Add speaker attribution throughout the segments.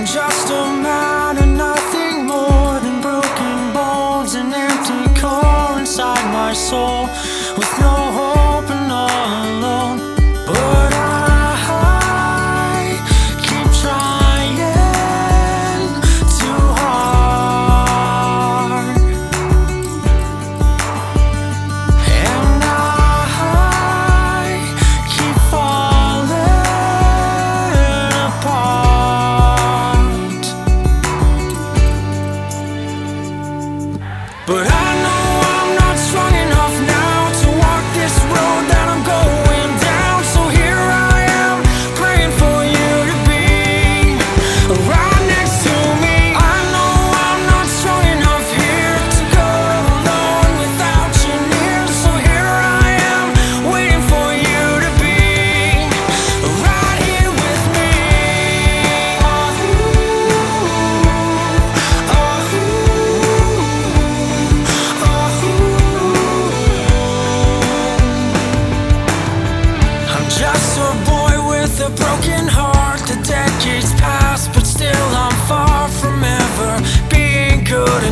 Speaker 1: I'm just a man and nothing more than broken bones and empty core inside my soul with no hope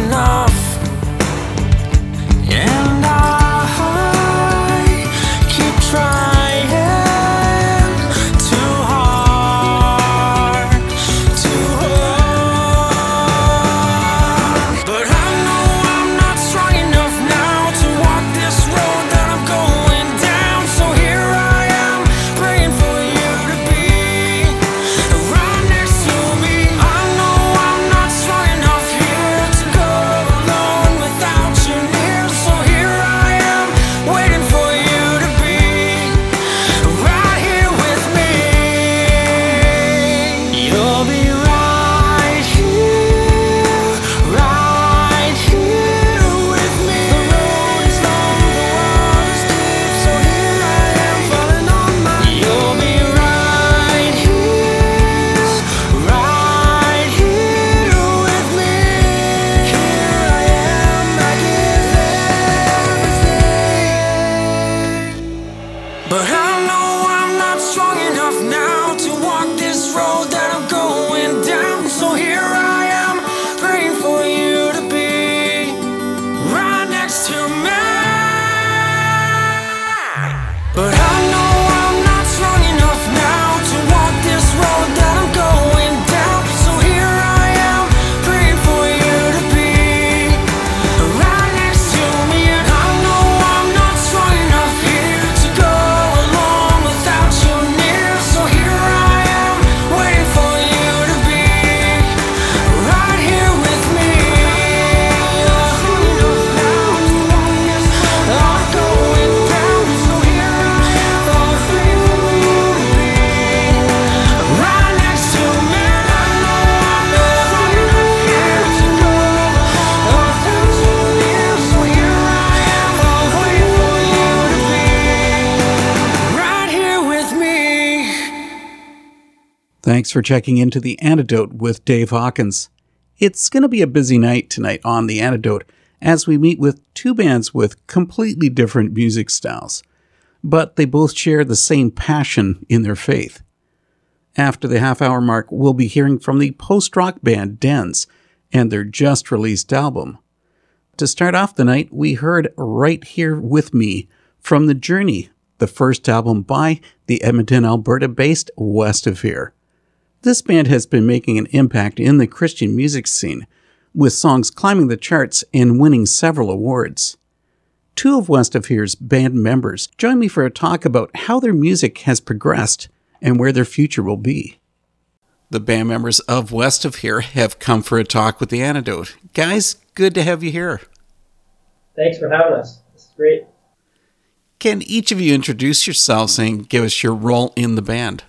Speaker 1: nothing.
Speaker 2: Thanks for checking into The Antidote with Dave Hawkins. It's going to be a busy night tonight on The Antidote as we meet with two bands with completely different music styles, but they both share the same passion in their faith. After the half hour mark, we'll be hearing from the post rock band Dens and their just released album. To start off the night, we heard Right Here With Me from The Journey, the first album by the Edmonton, Alberta based West of Here. This band has been making an impact in the Christian music scene, with songs climbing the charts and winning several awards. Two of West of Here's band members join me for a talk about how their music has progressed and where their future will be. The band members of West of Here have come for a talk with The Antidote. Guys, good to have you here.
Speaker 3: Thanks for having us. It's great.
Speaker 2: Can each of you introduce yourselves and give us your role in the band?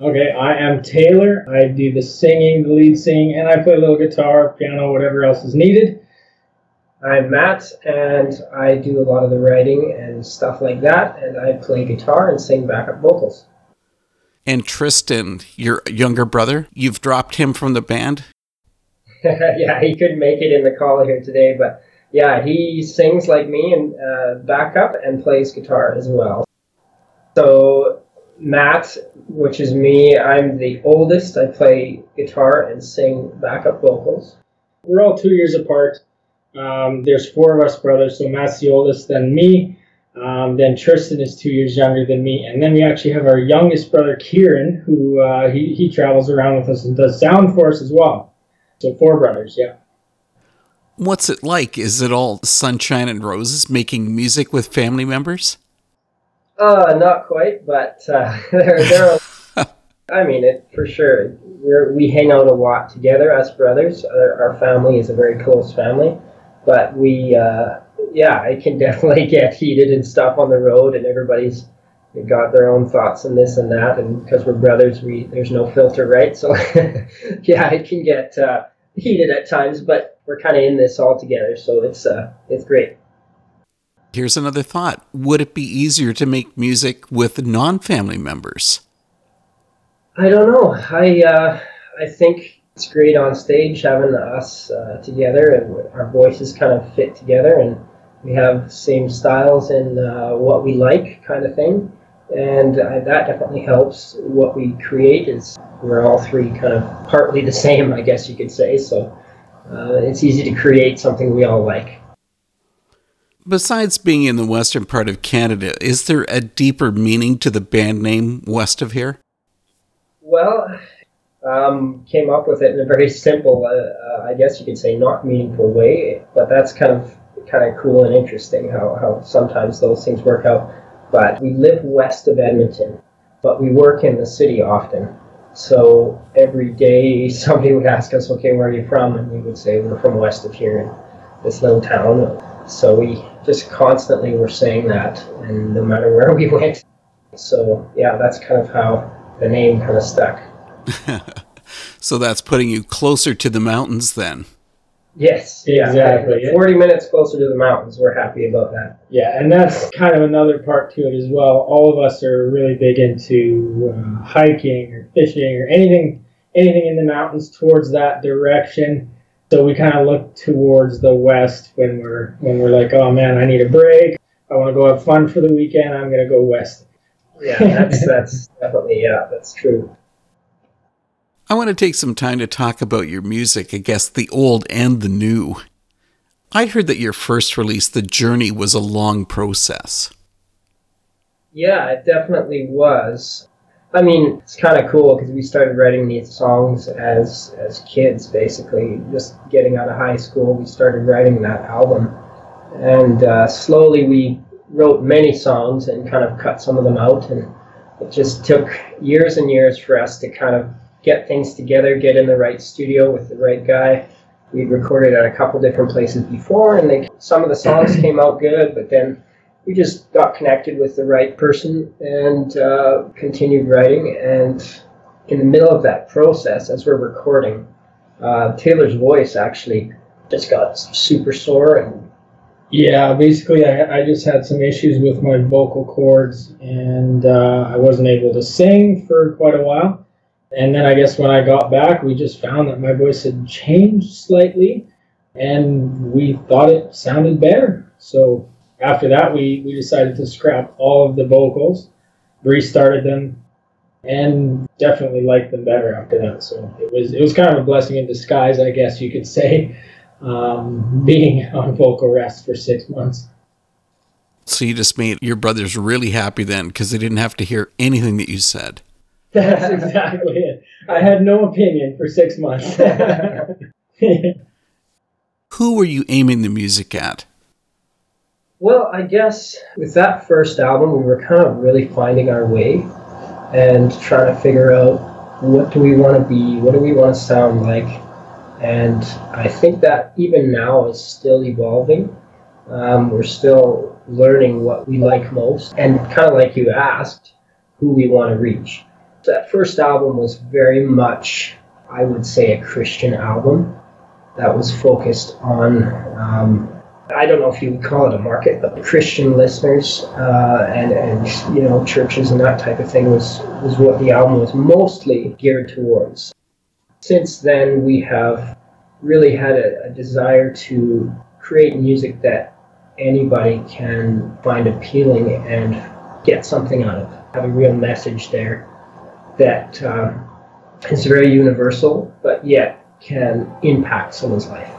Speaker 4: Okay, I am Taylor. I do the singing, the lead singing, and I play a little guitar, piano, whatever else is needed.
Speaker 3: I'm Matt, and I do a lot of the writing and stuff like that, and I play guitar and sing backup vocals.
Speaker 2: And Tristan, your younger brother, you've dropped him from the band?
Speaker 3: yeah, he couldn't make it in the call here today, but yeah, he sings like me and uh, backup and plays guitar as well. So Matt, which is me, I'm the oldest. I play guitar and sing backup vocals.
Speaker 4: We're all two years apart. Um, there's four of us brothers, so Matt's the oldest, then me. Um, then Tristan is two years younger than me, and then we actually have our youngest brother Kieran, who uh, he he travels around with us and does sound for us as well. So four brothers, yeah.
Speaker 2: What's it like? Is it all sunshine and roses making music with family members?
Speaker 3: Uh, not quite, but uh, there, there are, I mean it for sure. We're, we hang out a lot together as brothers. Our, our family is a very close family, but we, uh, yeah, it can definitely get heated and stuff on the road, and everybody's got their own thoughts and this and that, and because we're brothers, we there's no filter, right? So, yeah, it can get uh, heated at times, but we're kind of in this all together, so it's uh, it's great.
Speaker 2: Here's another thought. Would it be easier to make music with non family members?
Speaker 3: I don't know. I uh, I think it's great on stage having us uh, together and our voices kind of fit together and we have same styles and uh, what we like kind of thing. And uh, that definitely helps. What we create is we're all three kind of partly the same, I guess you could say. So uh, it's easy to create something we all like.
Speaker 2: Besides being in the western part of Canada, is there a deeper meaning to the band name west of here?
Speaker 3: Well, um, came up with it in a very simple, uh, uh, I guess you could say, not meaningful way. But that's kind of kind of cool and interesting how, how sometimes those things work out. But we live west of Edmonton, but we work in the city often. So every day somebody would ask us, "Okay, where are you from?" And we would say, "We're from west of here in this little town." So we just constantly were saying that, and no matter where we went. So yeah, that's kind of how the name kind of stuck.
Speaker 2: so that's putting you closer to the mountains then.
Speaker 3: Yes, yeah,
Speaker 4: Exactly, yeah.
Speaker 3: Forty minutes closer to the mountains. We're happy about that.
Speaker 4: Yeah, and that's kind of another part to it as well. All of us are really big into uh, hiking or fishing or anything, anything in the mountains towards that direction. So we kind of look towards the west when we're when we're like, oh man, I need a break. I want to go have fun for the weekend. I'm gonna go west.
Speaker 3: Yeah, that's that's definitely yeah, that's true.
Speaker 2: I want to take some time to talk about your music, I guess the old and the new. I heard that your first release, The Journey, was a long process.
Speaker 3: Yeah, it definitely was. I mean, it's kind of cool because we started writing these songs as as kids, basically, just getting out of high school. We started writing that album, and uh, slowly we wrote many songs and kind of cut some of them out. And it just took years and years for us to kind of get things together, get in the right studio with the right guy. We'd recorded at a couple different places before, and they, some of the songs came out good, but then we just got connected with the right person and uh, continued writing. And in the middle of that process, as we're recording, uh, Taylor's voice actually just got super sore and
Speaker 4: Yeah, basically, I, I just had some issues with my vocal cords, and uh, I wasn't able to sing for quite a while. And then I guess when I got back, we just found that my voice had changed slightly, and we thought it sounded better. So after that, we, we decided to scrap all of the vocals, restarted them, and definitely liked them better after that. So it was it was kind of a blessing in disguise, I guess you could say, um, being on vocal rest for six months.
Speaker 2: So you just made your brothers really happy then because they didn't have to hear anything that you said.
Speaker 4: That's exactly it. I had no opinion for six months.
Speaker 2: Who were you aiming the music at?
Speaker 3: Well, I guess with that first album, we were kind of really finding our way and trying to figure out what do we want to be, what do we want to sound like, and I think that even now is still evolving. Um, we're still learning what we like most, and kind of like you asked, who we want to reach. That first album was very much, I would say, a Christian album that was focused on. Um, I don't know if you would call it a market, but Christian listeners uh, and and you know churches and that type of thing was was what the album was mostly geared towards. Since then, we have really had a, a desire to create music that anybody can find appealing and get something out of. Have a real message there that um, is very universal, but yet can impact someone's life.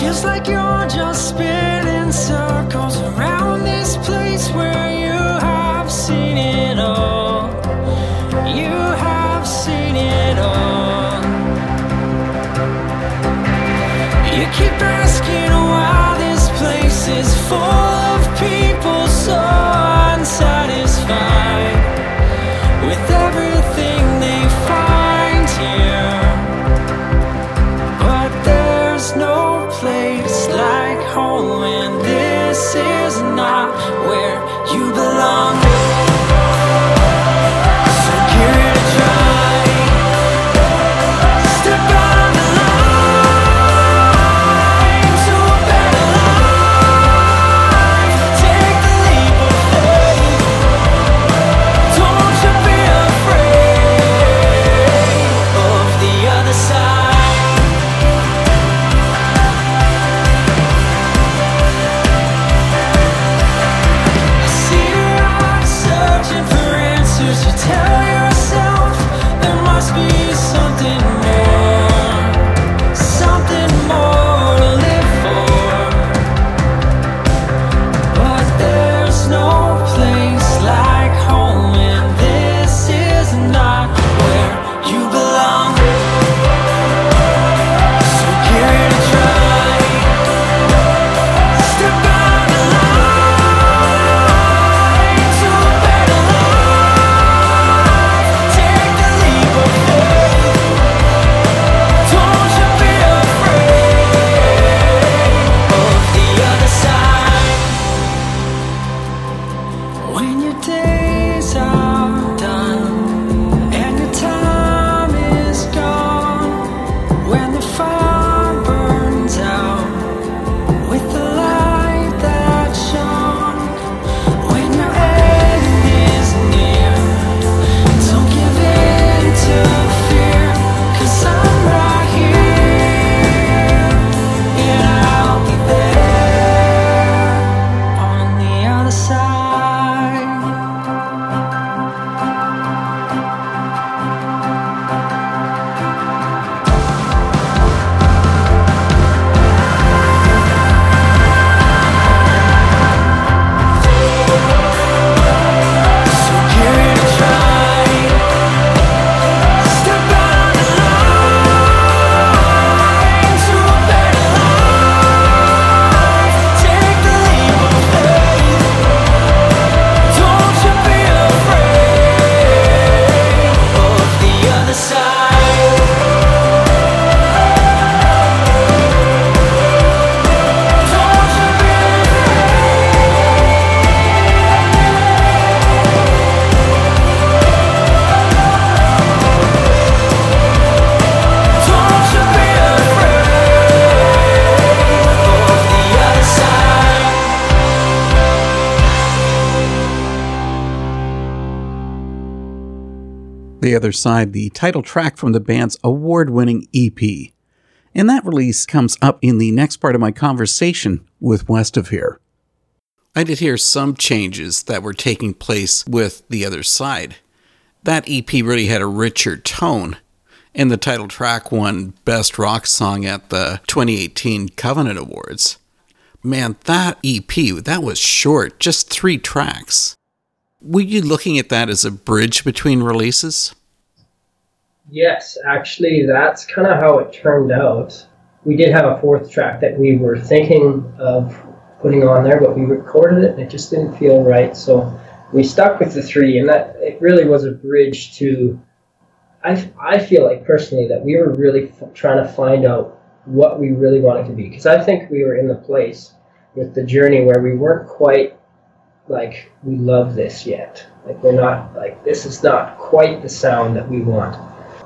Speaker 1: Feels like you're just spinning circles around this place where The Other Side, the
Speaker 2: title track from the band's award winning EP. And that release comes up in the next part of my conversation with West of Here. I did hear some changes that were taking place with The Other Side. That EP really had a richer tone, and the title track won Best Rock Song at the 2018 Covenant Awards. Man, that EP, that was short, just three tracks. Were you looking at that as a bridge between releases?
Speaker 3: Yes, actually, that's kind of how it turned out. We did have a fourth track that we were thinking of putting on there, but we recorded it and it just didn't feel right. So we stuck with the three, and that it really was a bridge to. I, I feel like personally that we were really f- trying to find out what we really wanted to be because I think we were in the place with the journey where we weren't quite like we love this yet. Like we're not like this is not quite the sound that we want.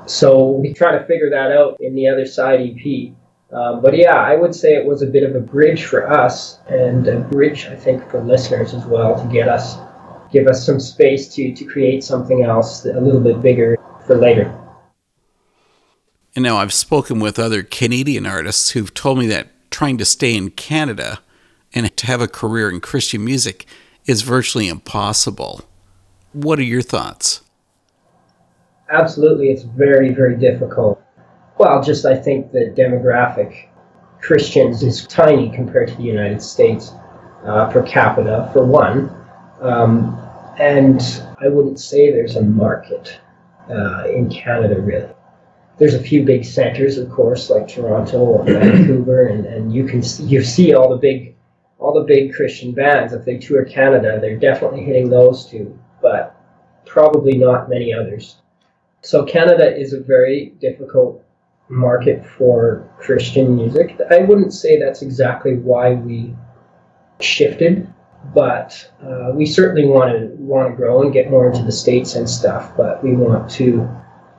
Speaker 3: So we try to figure that out in the other side EP. Um, but yeah, I would say it was a bit of a bridge for us and a bridge, I think, for listeners as well to get us, give us some space to to create something else a little bit bigger for later.
Speaker 2: And now I've spoken with other Canadian artists who've told me that trying to stay in Canada and to have a career in Christian music is virtually impossible. What are your thoughts?
Speaker 3: Absolutely, it's very, very difficult. Well, just I think the demographic Christians is tiny compared to the United States uh, per capita, for one. Um, and I wouldn't say there's a market uh, in Canada, really. There's a few big centers, of course, like Toronto and Vancouver, and, and you can see, you see all the big all the big Christian bands. If they tour Canada, they're definitely hitting those two, but probably not many others. So Canada is a very difficult market for Christian music. I wouldn't say that's exactly why we shifted, but uh, we certainly want to want to grow and get more into the states and stuff. But we want to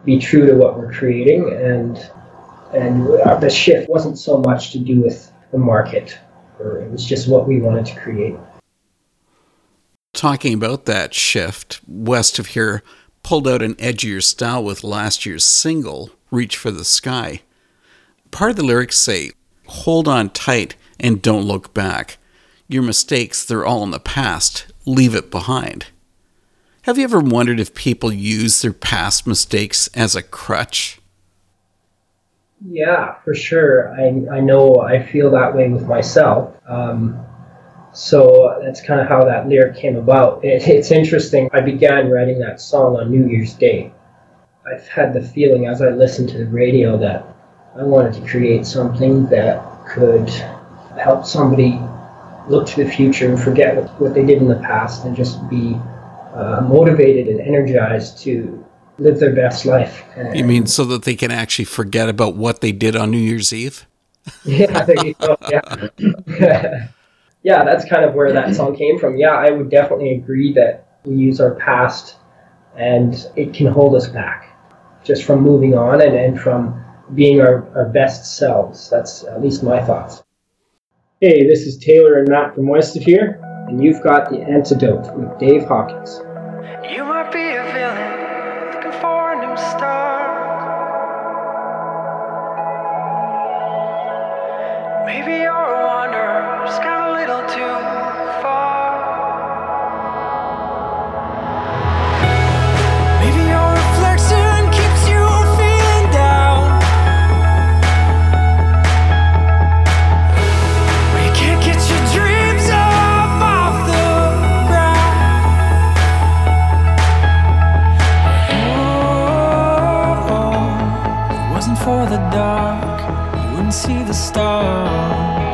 Speaker 3: be true to what we're creating, and and the shift wasn't so much to do with the market, or it was just what we wanted to create.
Speaker 2: Talking about that shift, West of here pulled out an edgier style with last year's single, Reach for the Sky. Part of the lyrics say, Hold on tight and don't look back. Your mistakes, they're all in the past. Leave it behind. Have you ever wondered if people use their past mistakes as a crutch?
Speaker 3: Yeah, for sure. I, I know I feel that way with myself. Um, so that's kind of how that lyric came about. It, it's interesting. I began writing that song on New Year's Day. I've had the feeling as I listened to the radio that I wanted to create something that could help somebody look to the future and forget what, what they did in the past and just be uh, motivated and energized to live their best life.
Speaker 2: You mean so that they can actually forget about what they did on New Year's Eve?
Speaker 3: yeah, there you go. Yeah. yeah, that's kind of where that mm-hmm. song came from. Yeah, I would definitely agree that we use our past and it can hold us back just from moving on and, and from being our, our best selves. That's at least my thoughts. Hey, this is Taylor and Matt from West of here, and you've got The Antidote with Dave Hawkins.
Speaker 1: Dark, you wouldn't see the stars.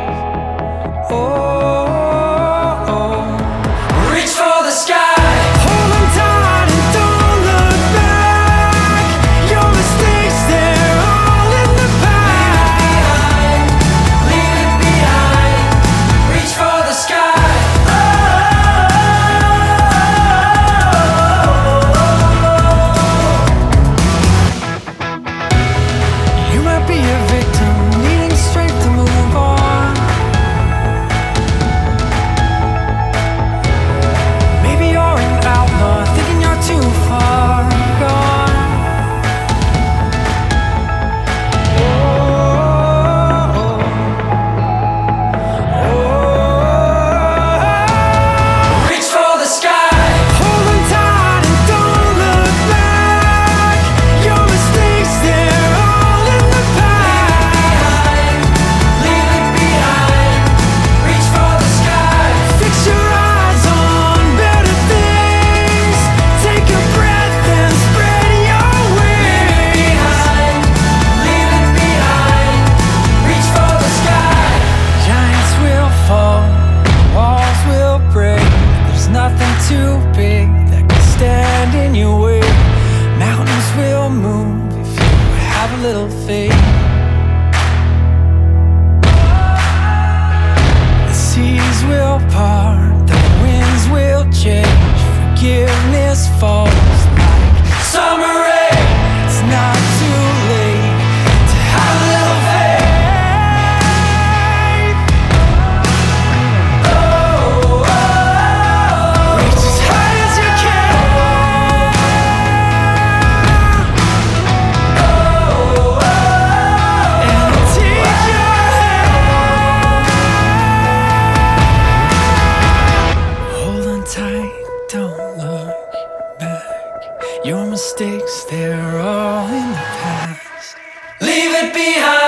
Speaker 1: Leave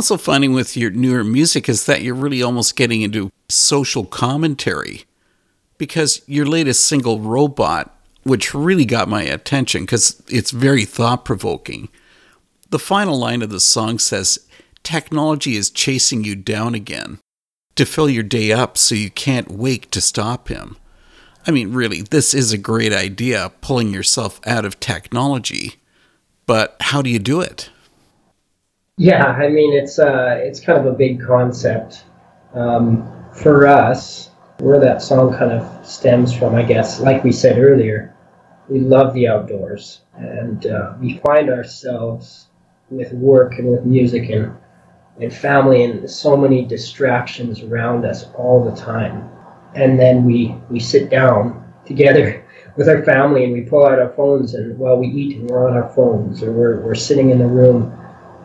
Speaker 2: also finding with your newer music is that you're really almost getting into social commentary because your latest single, Robot, which really got my attention because it's very thought provoking. The final line of the song says, Technology is chasing you down again to fill your day up so you can't wake to stop him. I mean, really, this is a great idea, pulling yourself out of technology. But how do you do it?
Speaker 3: Yeah, I mean it's uh, it's kind of a big concept um, for us. Where that song kind of stems from, I guess, like we said earlier, we love the outdoors, and uh, we find ourselves with work and with music and and family and so many distractions around us all the time. And then we we sit down together with our family and we pull out our phones and while we eat and we're on our phones or we're, we're sitting in the room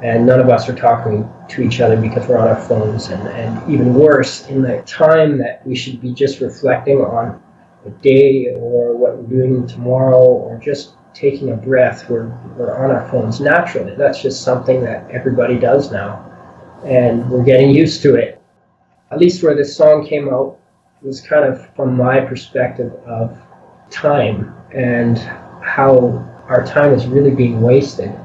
Speaker 3: and none of us are talking to each other because we're on our phones. And, and even worse in the time that we should be just reflecting on the day or what we're doing tomorrow or just taking a breath we're, we're on our phones naturally. That's just something that everybody does now. And we're getting used to it. At least where this song came out was kind of from my perspective of time and how our time is really being wasted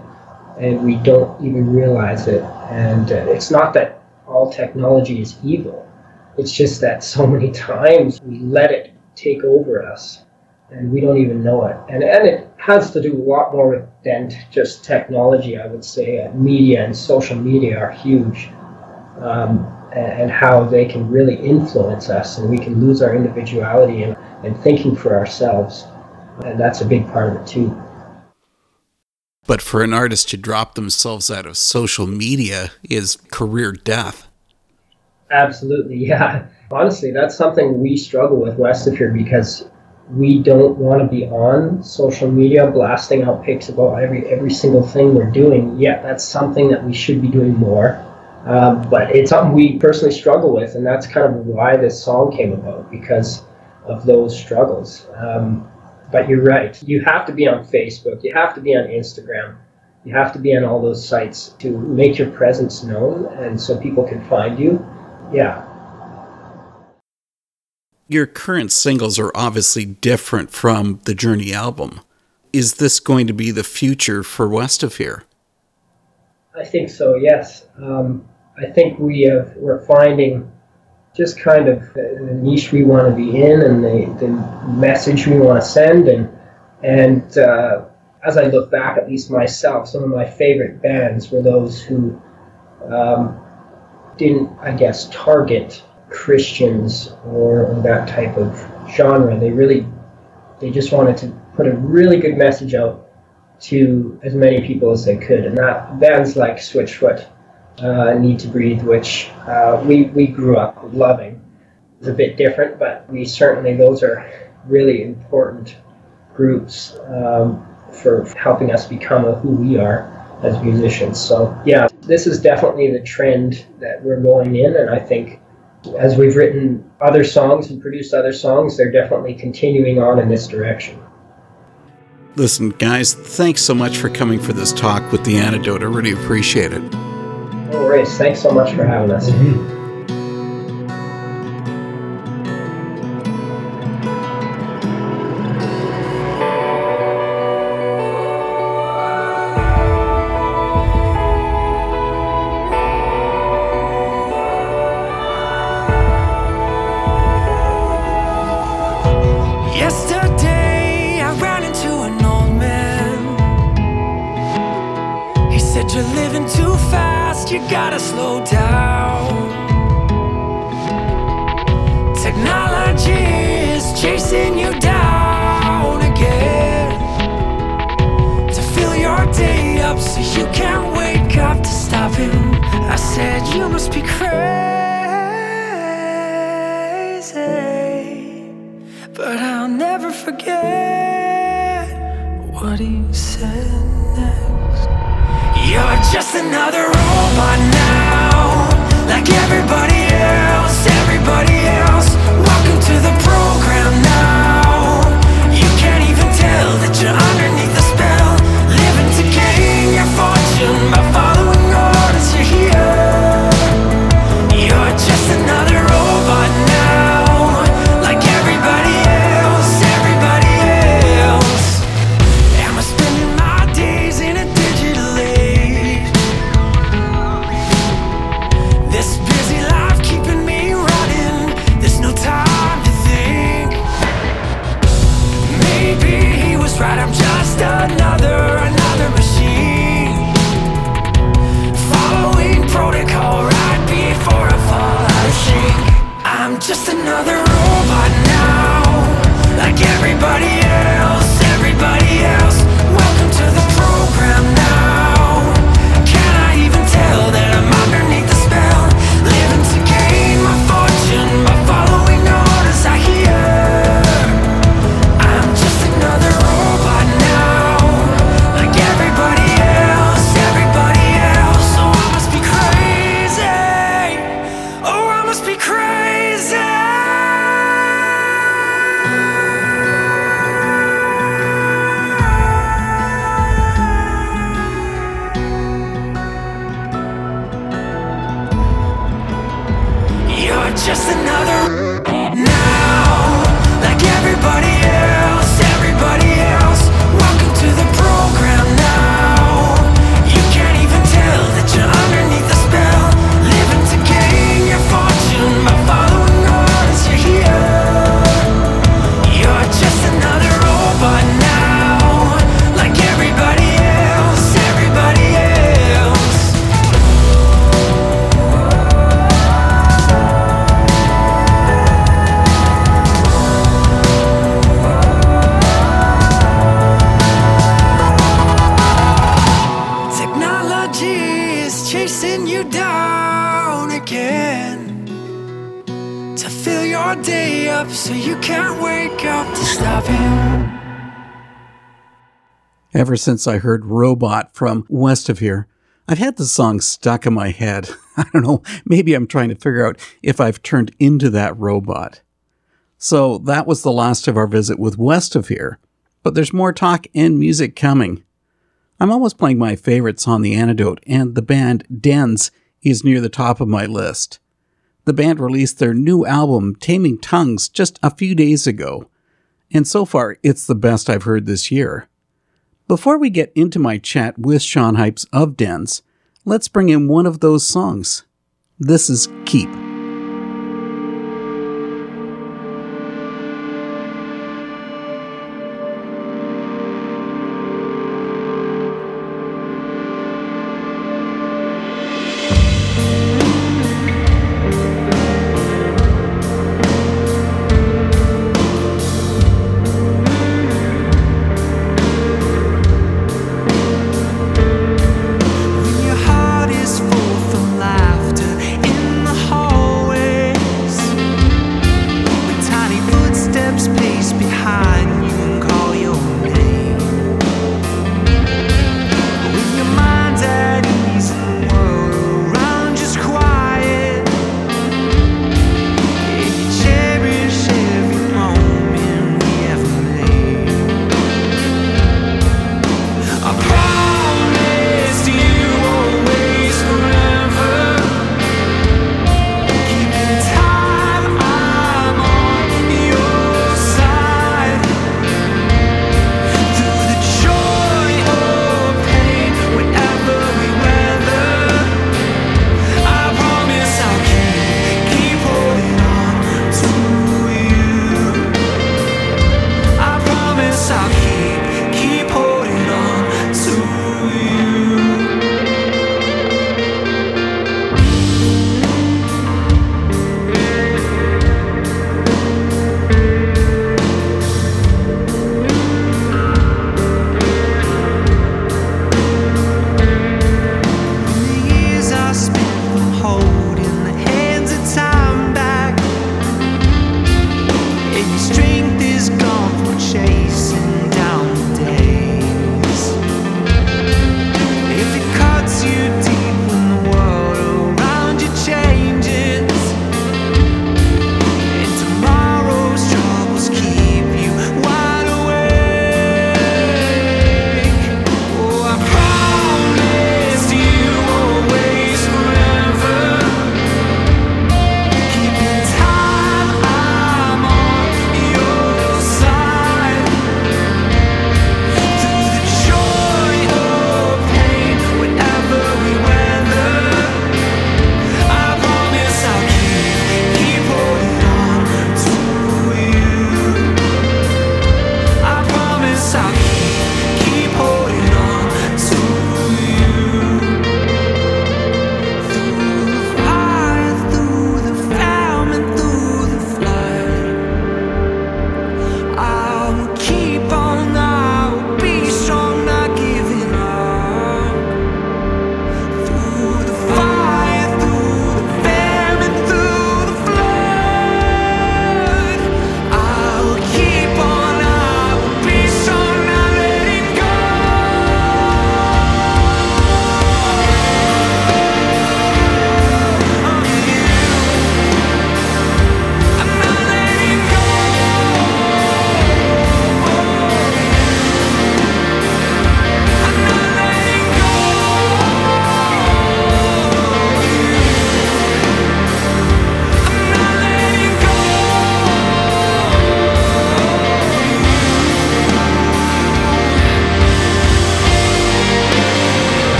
Speaker 3: and we don't even realize it. And uh, it's not that all technology is evil, it's just that so many times we let it take over us and we don't even know it. And, and it has to do a lot more with than just technology, I would say. Uh, media and social media are huge. Um, and, how they can really influence us, and we can lose our individuality and, and thinking for ourselves. And that's a big part of it, too.
Speaker 2: But for an artist to drop themselves out of social media is career death.
Speaker 3: Absolutely, yeah. Honestly, that's something we struggle with west of here because we don't want to be on social media blasting out pics about every every single thing we're doing. Yeah, that's something that we should be doing more. Um, but it's something we personally struggle with, and that's kind of why this song came about because of those struggles. Um, but you're right. You have to be on Facebook. You have to be on Instagram. You have to be on all those sites to make your presence known, and so people can find you. Yeah,
Speaker 2: Your current singles are obviously different from the Journey album. Is this going to be the future for West of Here?
Speaker 3: I think so. Yes, um, I think we have, we're finding just kind of the, niche we want to be in and the, the message we want to send, and and uh, as I look back, at least myself, some of my favorite bands were those who um, didn't, I guess, target Christians or, or that type of genre. They really, they just wanted to put a really good message out to as many people as they could, and that bands like Switchfoot, uh, Need to Breathe, which uh, we we grew up loving. It's a bit different, but we certainly those are really important groups um, for helping us become who we are as musicians. So yeah, this is definitely the trend that we're going in, and I think as we've written other songs and produced other songs, they're definitely continuing on in this direction.
Speaker 2: Listen, guys, thanks so much for coming for this talk with The Antidote. I really appreciate it.
Speaker 3: Worries. Thanks so much for having us.
Speaker 1: you chasing you down again to fill your day up so you can't wake up to stop him.
Speaker 2: Ever since I heard Robot from West of Here, I've had the song stuck in my head. I don't know, maybe I'm trying to figure out if I've turned into that robot. So that was the last of our visit with West of Here, but there's more talk and music coming. I'm almost playing my favorites on the antidote, and the band Dens is near the top of my list. The band released their new album, Taming Tongues, just a few days ago, and so far it's the best I've heard this year. Before we get into my chat with Shaun Hypes of Dens, let's bring in one of those songs. This is Keep.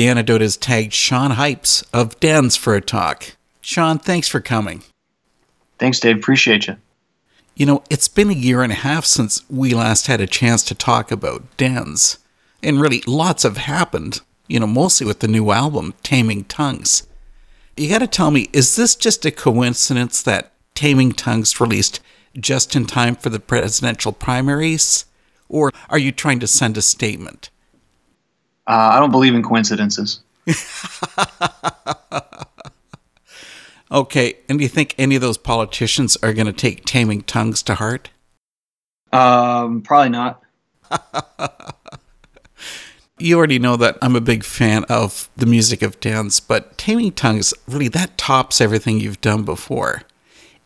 Speaker 1: The
Speaker 2: Antidote has tagged Shaun Hypes of Dens for a talk. Shaun, thanks for coming.
Speaker 5: Thanks, Dave. Appreciate you.
Speaker 2: You know, it's been a year and a half since we last had a chance to talk about Dens. And really, lots have happened, you know, mostly with the new album, Taming Tongues. You gotta tell me, is this just a coincidence that Taming Tongues released just in time for the presidential primaries? Or are you trying to send a statement?
Speaker 5: Uh, I don't believe in coincidences.
Speaker 2: Okay, and do you think any of those politicians are going to take Taming Tongues to heart?
Speaker 5: Um, probably not.
Speaker 2: You already know that I'm a big fan of the music of Dens, but Taming Tongues, really, that tops everything you've done before.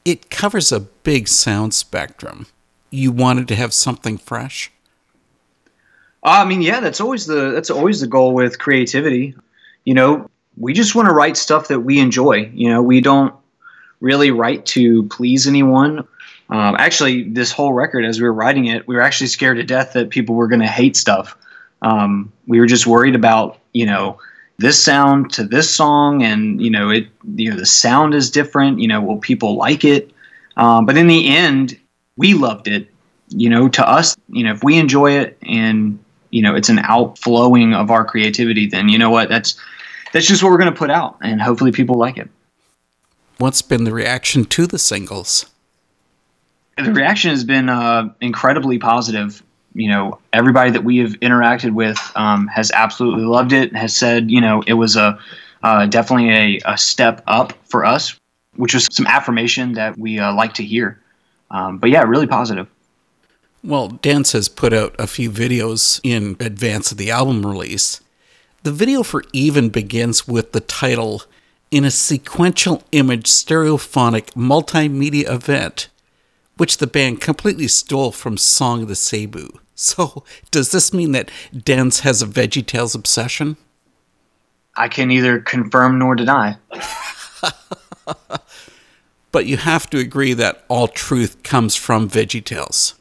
Speaker 2: It covers a big sound spectrum. You wanted to have something fresh?
Speaker 5: I mean, yeah, that's always the that's always the goal with creativity. You know, we just want to write stuff that we enjoy. You know, we don't really write to please anyone. Um, actually, this whole record, as we were writing it, we were actually scared to death that people were going to hate stuff. Um, we were just worried about, you know, this sound to this song, and you know, it, you know, the sound is different. You know, will people like it? Um, but in the end, we loved it. You know, to us, you know, if we enjoy it and you know it's an outflowing of our creativity, then you know what? That's that's just what we're going to put out, and hopefully people like it.
Speaker 2: What's been the reaction to the singles?
Speaker 5: The reaction has been uh, incredibly positive. You know, everybody that we have interacted with um, has absolutely loved it. Has said, you know, it was a uh, definitely a, a step up for us, which was some affirmation that we uh, like to hear. Um, but yeah, really positive.
Speaker 2: Well, Dens has put out a few videos in advance of the album release. The video for Even begins with the title In a Sequential Image Stereophonic Multimedia Event, which the band completely stole from Song of the Cebu. So, does this mean that Dens has a VeggieTales obsession?
Speaker 5: I can neither confirm nor deny.
Speaker 2: But you have to agree that all truth comes from VeggieTales.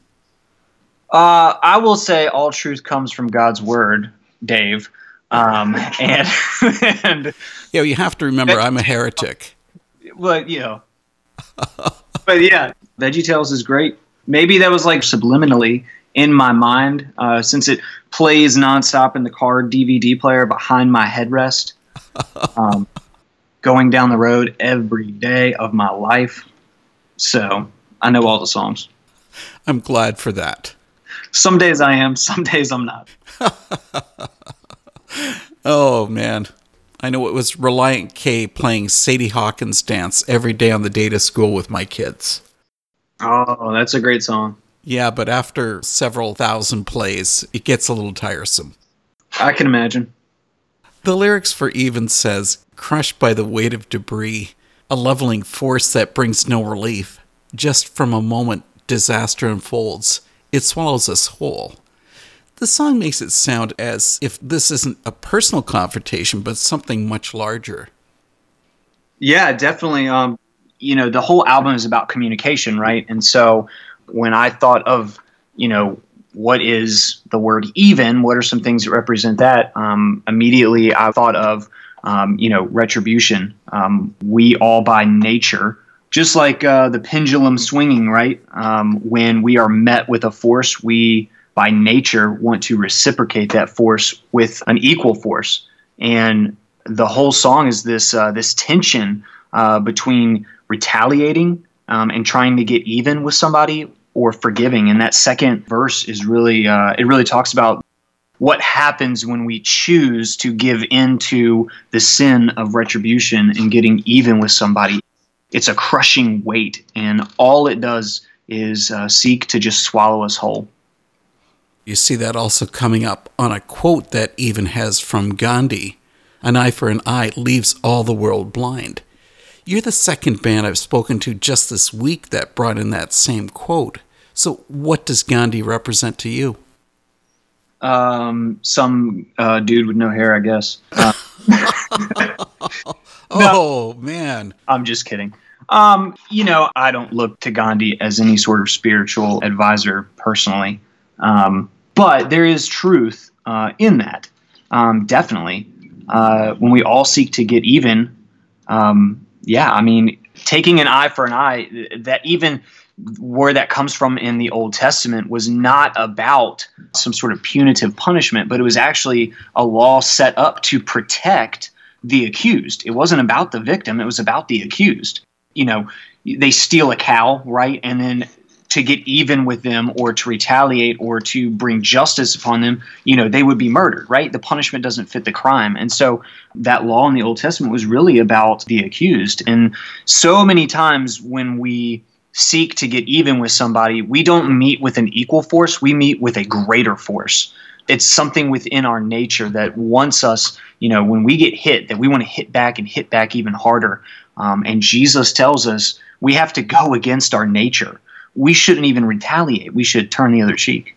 Speaker 5: Uh, I will say all truth comes from God's word, Dave. Um, and and
Speaker 2: Yeah, you have to remember I'm a heretic.
Speaker 5: well, you know, but yeah, VeggieTales is great. Maybe that was like subliminally in my mind, uh, since it plays nonstop in the car DVD player behind my headrest, um, going down the road every day of my life. So I know all the songs.
Speaker 2: I'm glad for that.
Speaker 5: Some days I am, some days I'm not.
Speaker 2: Oh man. I know it was Relient K playing Sadie Hawkins dance every day on the day to school with my kids.
Speaker 5: Oh, that's a great song.
Speaker 2: Yeah, but after several thousand plays, it gets a little tiresome.
Speaker 5: I can imagine.
Speaker 2: The lyrics for Even says, crushed by the weight of debris, a leveling force that brings no relief. Just from a moment, disaster unfolds. It swallows us whole. The song makes it sound as if this isn't a personal confrontation, but something much larger.
Speaker 5: Yeah, definitely. Um, you know, the whole album is about communication, right? And so when I thought of, you know, what is the word even? What are some things that represent that? Um, immediately, I thought of, um, you know, retribution. Um, we all, by nature, just like uh, the pendulum swinging, right? Um, when we are met with a force, we, by nature, want to reciprocate that force with an equal force. And the whole song is this uh, this tension uh, between retaliating um, and trying to get even with somebody or forgiving. And that second verse is really uh, it really talks about what happens when we choose to give into the sin of retribution and getting even with somebody. It's a crushing weight, and all it does is uh, seek to just swallow us whole.
Speaker 2: You see that also coming up on a quote that even has from Gandhi An eye for an eye leaves all the world blind. You're the second band I've spoken to just this week that brought in that same quote. So, what does Gandhi represent to you?
Speaker 5: Um, some uh, dude with no hair, I guess. Uh,
Speaker 2: Oh, man.
Speaker 5: I'm just kidding. Um, you know, I don't look to Gandhi as any sort of spiritual advisor personally, um, but there is truth uh, in that, um, definitely.
Speaker 1: uh, when we all seek to get even, um, yeah, I mean, taking an eye for an eye, that even where that comes from in the Old Testament was not about some sort of punitive punishment, but it was actually a law set up to protect the accused. It wasn't about the victim, it was about the accused. You know, they steal a cow, right? And then to get even with them or to retaliate or to bring justice upon them, you know, they would be murdered, right? The punishment doesn't fit the crime. And so that law in the Old Testament was really about the accused. And so many times when we seek to get even with somebody, we don't meet with an equal force, we meet with a greater force. It's something within our nature that wants us, you know, when we get hit, that we want to hit back and hit back even harder. Um, and Jesus tells us we have to go against our nature we shouldn't even retaliate. We should turn the other cheek.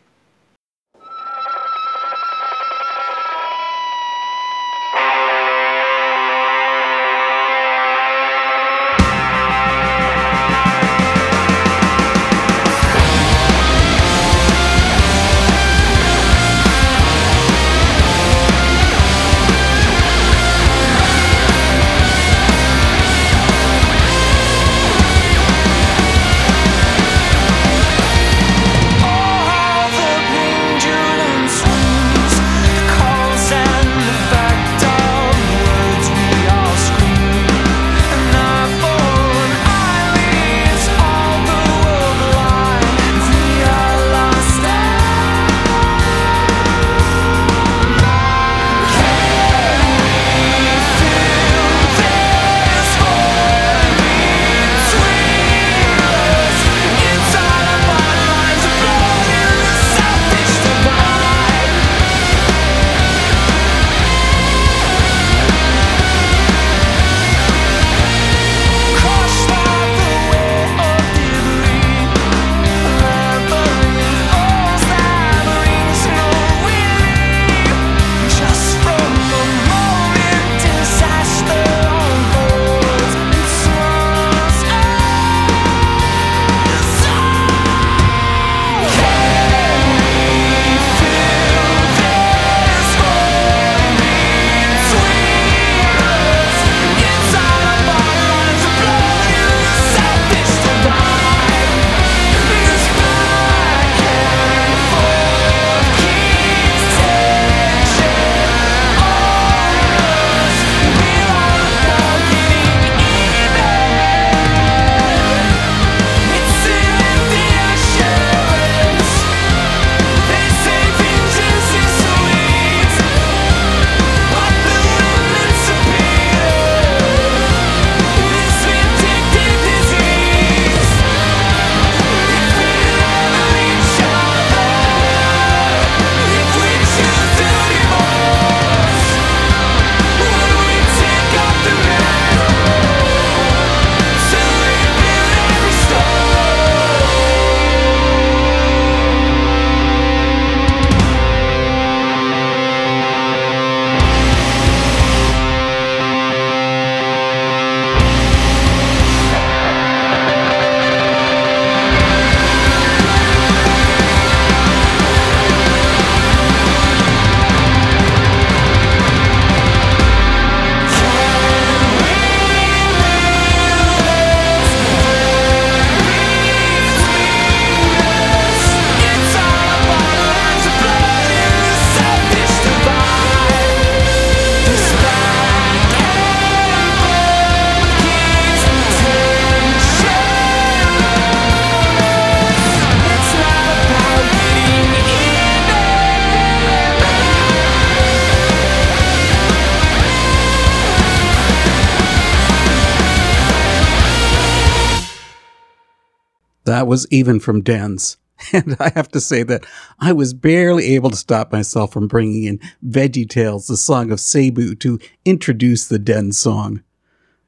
Speaker 2: Was even from Dens. And I have to say that I was barely able to stop myself from bringing in Veggie Tales, the song of Cebu, to introduce the Den song.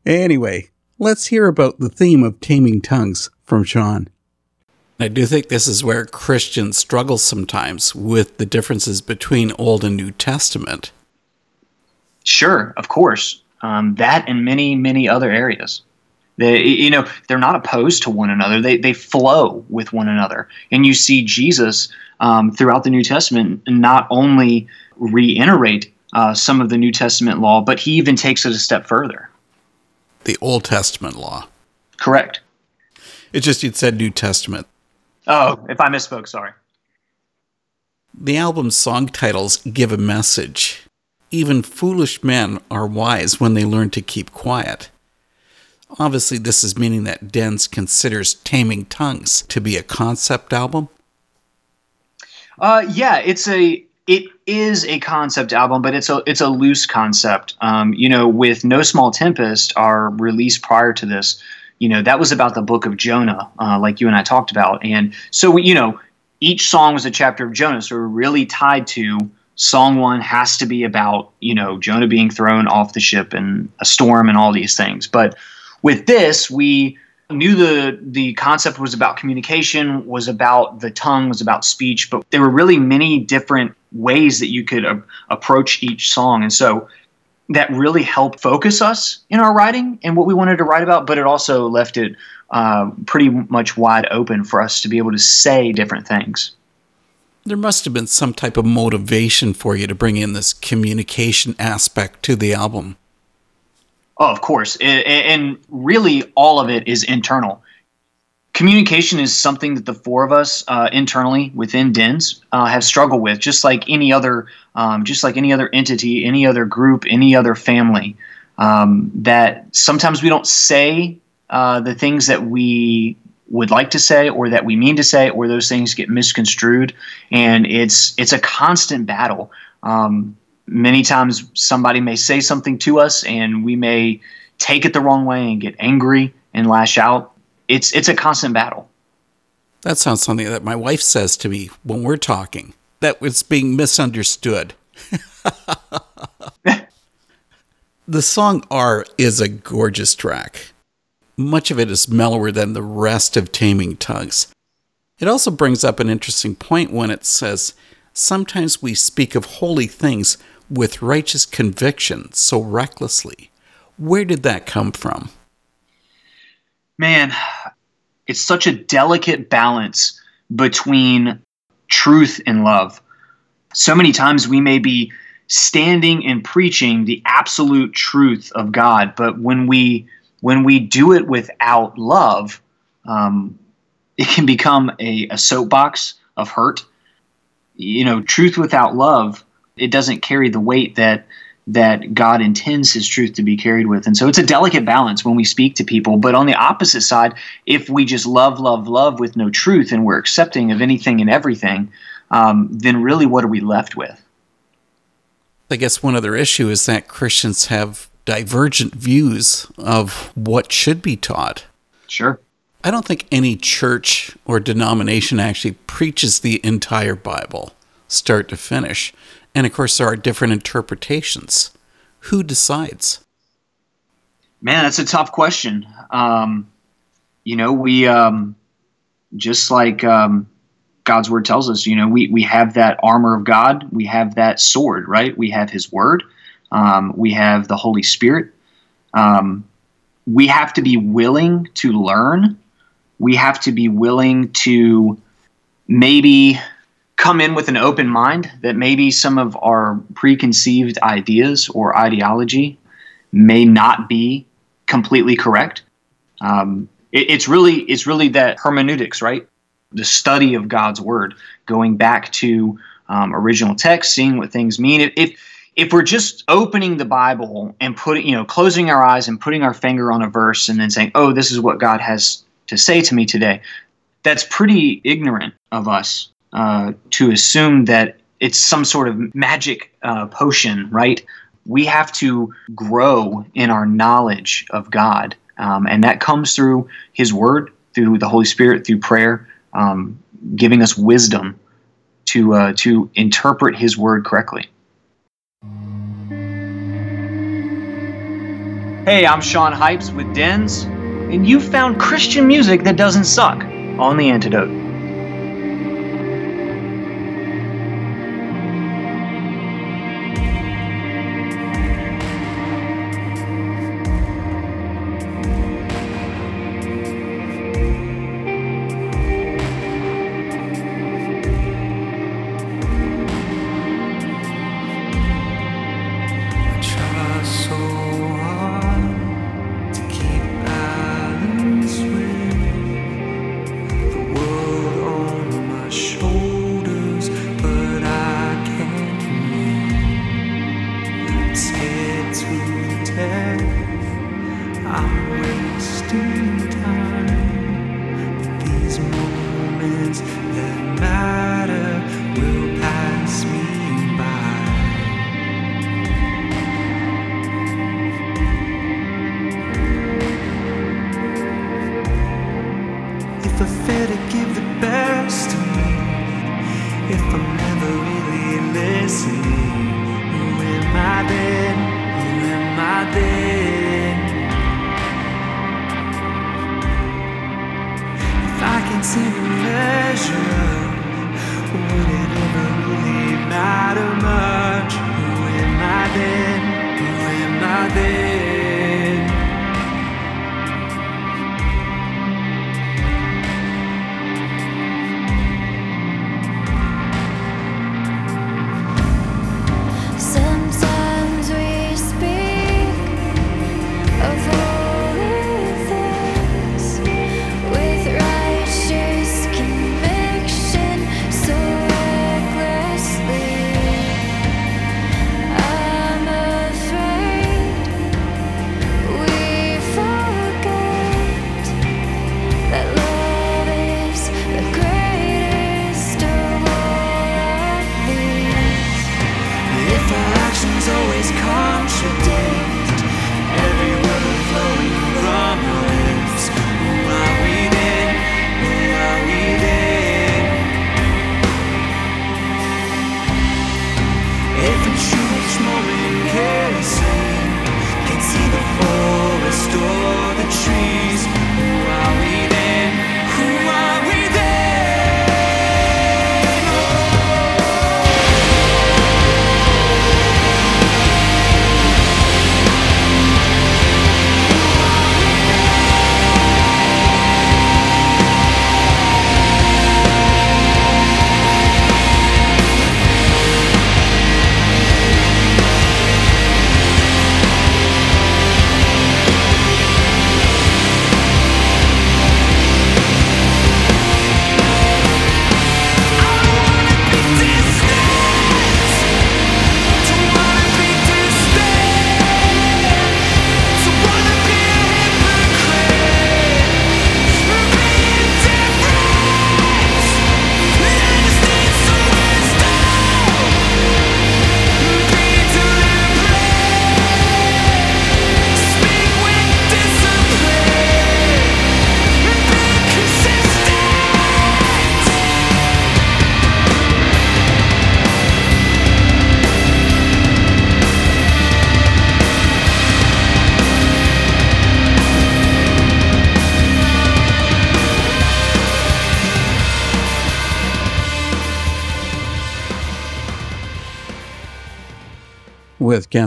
Speaker 2: Anyway, let's hear about the theme of Taming Tongues from Shaun. I do think this is where Christians struggle sometimes with the differences between Old and New Testament.
Speaker 1: Sure, of course. Um, that and many, many other areas. They, you know, they're not opposed to one another. They, they flow with one another. And you see Jesus um, throughout the New Testament not only reiterate
Speaker 5: uh, some of the New Testament law, but he even takes it a step further.
Speaker 2: The Old Testament law.
Speaker 5: Correct.
Speaker 2: It's just you'd said New Testament.
Speaker 5: Oh, if I misspoke, sorry.
Speaker 2: The album's song titles give a message. Even foolish men are wise when they learn to keep quiet. Obviously, this is meaning that Dens considers Taming Tongues to be a concept album.
Speaker 5: Uh, yeah, it's a it is a concept album, but it's a it's a loose concept. Um, you know, with No Small Tempest, our release prior to this, you know, that was about the book of Jonah, uh, like you and I talked about, and so we, you know, each song was a chapter of Jonah, so we're really tied to song one has to be about you know Jonah being thrown off the ship and a storm and all these things, but with this we knew the the concept was about communication was about the tongue was about speech but there were really many different ways that you could a- approach each song and so that really helped focus us in our writing and what we wanted to write about but it also left it uh, pretty much wide open for us to be able to say different things
Speaker 2: There must have been some type of motivation for you to bring in this communication aspect to the album.
Speaker 5: Oh, of course. And really, all of it is internal. Communication is something that the four of us uh, internally within DENS uh, have struggled with, just like any other, um, just like any other entity, any other group, any other family. Um, that sometimes we don't say uh, the things that we would like to say, or that we mean to say, or those things get misconstrued, and it's it's a constant battle. Um, many times somebody may say something to us and we may take it the wrong way and get angry and lash out it's it's a constant battle
Speaker 2: That sounds something that my wife says to me when we're talking. That was being misunderstood. the song Are is a gorgeous track. Much of it is mellower than the rest of Taming Tongues. It also brings up an interesting point when it says, Sometimes we speak of holy things with righteous conviction so recklessly. Where did that come from?
Speaker 5: man it's such a delicate balance between truth and love so many times we may be standing and preaching the absolute truth of god but when we when we do it without love um, it can become a, a soapbox of hurt you know truth without love it doesn't carry the weight that that God intends his truth to be carried with. And so it's a delicate balance when we speak to people. But on the opposite side, if we just love, love, love with no truth and we're accepting of anything and everything, um, then really what are we left with?
Speaker 2: I guess one other issue is that Christians have divergent views of what should be taught.
Speaker 5: Sure.
Speaker 2: I don't think any church or denomination actually preaches the entire Bible, start to finish. And of course, there are different interpretations. Who decides?
Speaker 5: Man, that's a tough question. Um, you know, we um, just like um, God's word tells us, you know, we, we have that armor of God, we have that sword, right? We have His word, um, we have the Holy Spirit. Um, we have to be willing to learn. We have to be willing to maybe come in with an open mind that maybe some of our preconceived ideas or ideology may not be completely correct. Um, it, it's really it's really that hermeneutics, right? The study of God's word, going back to um, original text, seeing what things mean. If, if if we're just opening the Bible and putting, you know, closing our eyes and putting our finger on a verse and then saying, "Oh, this is what God has to say to me today," that's pretty ignorant of us uh, to assume that it's some sort of magic uh, potion, right? We have to grow in our knowledge of God, um, and that comes through His Word, through the Holy Spirit, through prayer, um, giving us wisdom to uh, to interpret His Word correctly. Hey, I'm Shaun Hypes with Dens, and you found Christian music that doesn't suck on the Antidote.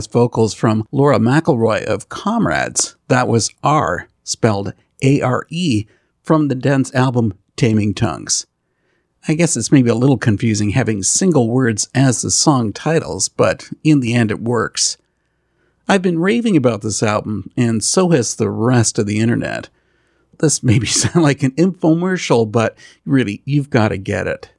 Speaker 2: Vocals from Laura McElroy of Comrades. That was R, spelled A R E, from the Dens album Taming Tongues. I guess it's maybe a little confusing having single words as the song titles, but in the end it works. I've been raving about this album, and so has the rest of the internet. This maybe sound like an infomercial, but really, you've got to get it.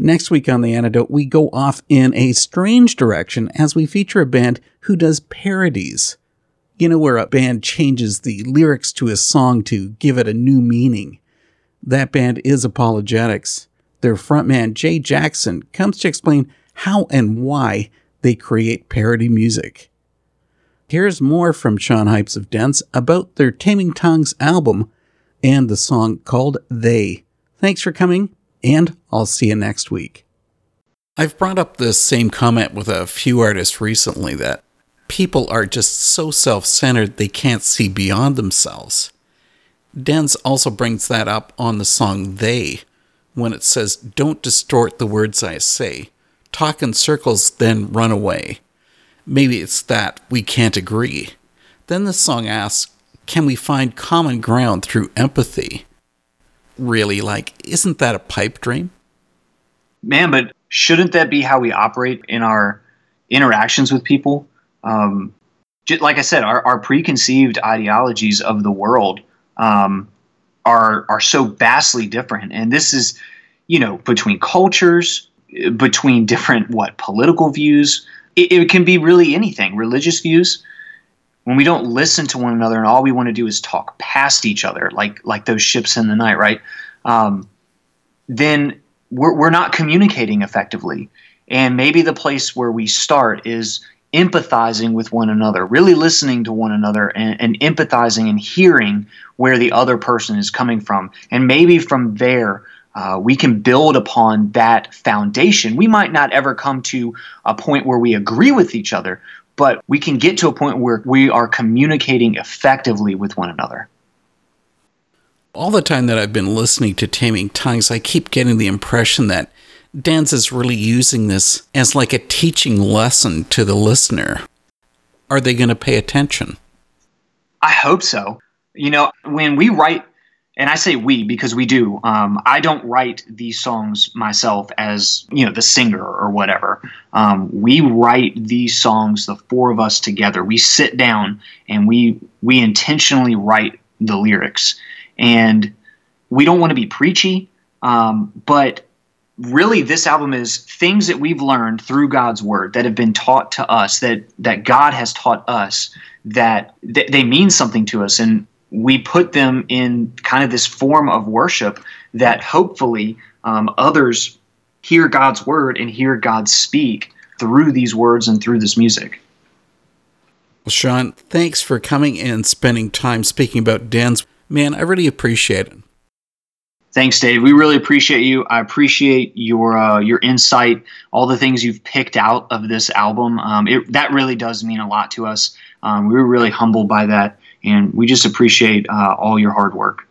Speaker 2: Next week on The Antidote, we go off in a strange direction as we feature a band who does parodies. You know, where a band changes the lyrics to a song to give it a new meaning. That band is Apologetics. Their frontman, Jay Jackson, comes to explain how and why they create parody music. Here's more from Shaun Hypes of Dens about their Taming Tongues album and the song called They. Thanks for coming, and I'll see you next week. I've brought up this same comment with a few artists recently that people are just so self centered they can't see beyond themselves. Dens also brings that up on the song They when it says, Don't distort the words I say. Talk in circles, then run away. Maybe it's that we can't agree. Then the song asks, Can we find common ground through empathy? Really, like, isn't that a pipe dream?
Speaker 5: Man, but shouldn't that be how we operate in our interactions with people? Um, like I said, our, our preconceived ideologies of the world um, are are so vastly different, and this is, you know, between cultures, between different what political views. It, it can be really anything, religious views. When we don't listen to one another, and all we want to do is talk past each other, like like those ships in the night, right? Um, then we're, we're not communicating effectively. And maybe the place where we start is empathizing with one another, really listening to one another and, and, empathizing and hearing where the other person is coming from. And maybe from there, uh, we can build upon that foundation. We might not ever come to a point where we agree with each other, but we can get to a point where we are communicating effectively with one another.
Speaker 2: All the time that I've been listening to Taming Tongues, I keep getting the impression that Dens is really using this as like a teaching lesson to the listener. Are they going to pay attention?
Speaker 5: I hope so. You know, when we write, and I say we because we do, um, I don't write these songs myself as, you know, the singer or whatever. Um, we write these songs, the four of us together. We sit down and we we intentionally write the lyrics. And we don't want to be preachy, um, but really this album is things that we've learned through God's word that have been taught to us that that God has taught us that th- they mean something to us and we put them in kind of this form of worship that hopefully um, others hear God's word and hear God speak through these words and through this music.
Speaker 2: Well, Shaun, thanks for coming and spending time speaking about Dens. Man, I really appreciate it.
Speaker 5: Thanks, Dave. We really appreciate you. I appreciate your uh, your insight, all the things you've picked out of this album. Um, it, that really does mean a lot to us. Um, we were really humbled by that, and we just appreciate uh, all your hard work.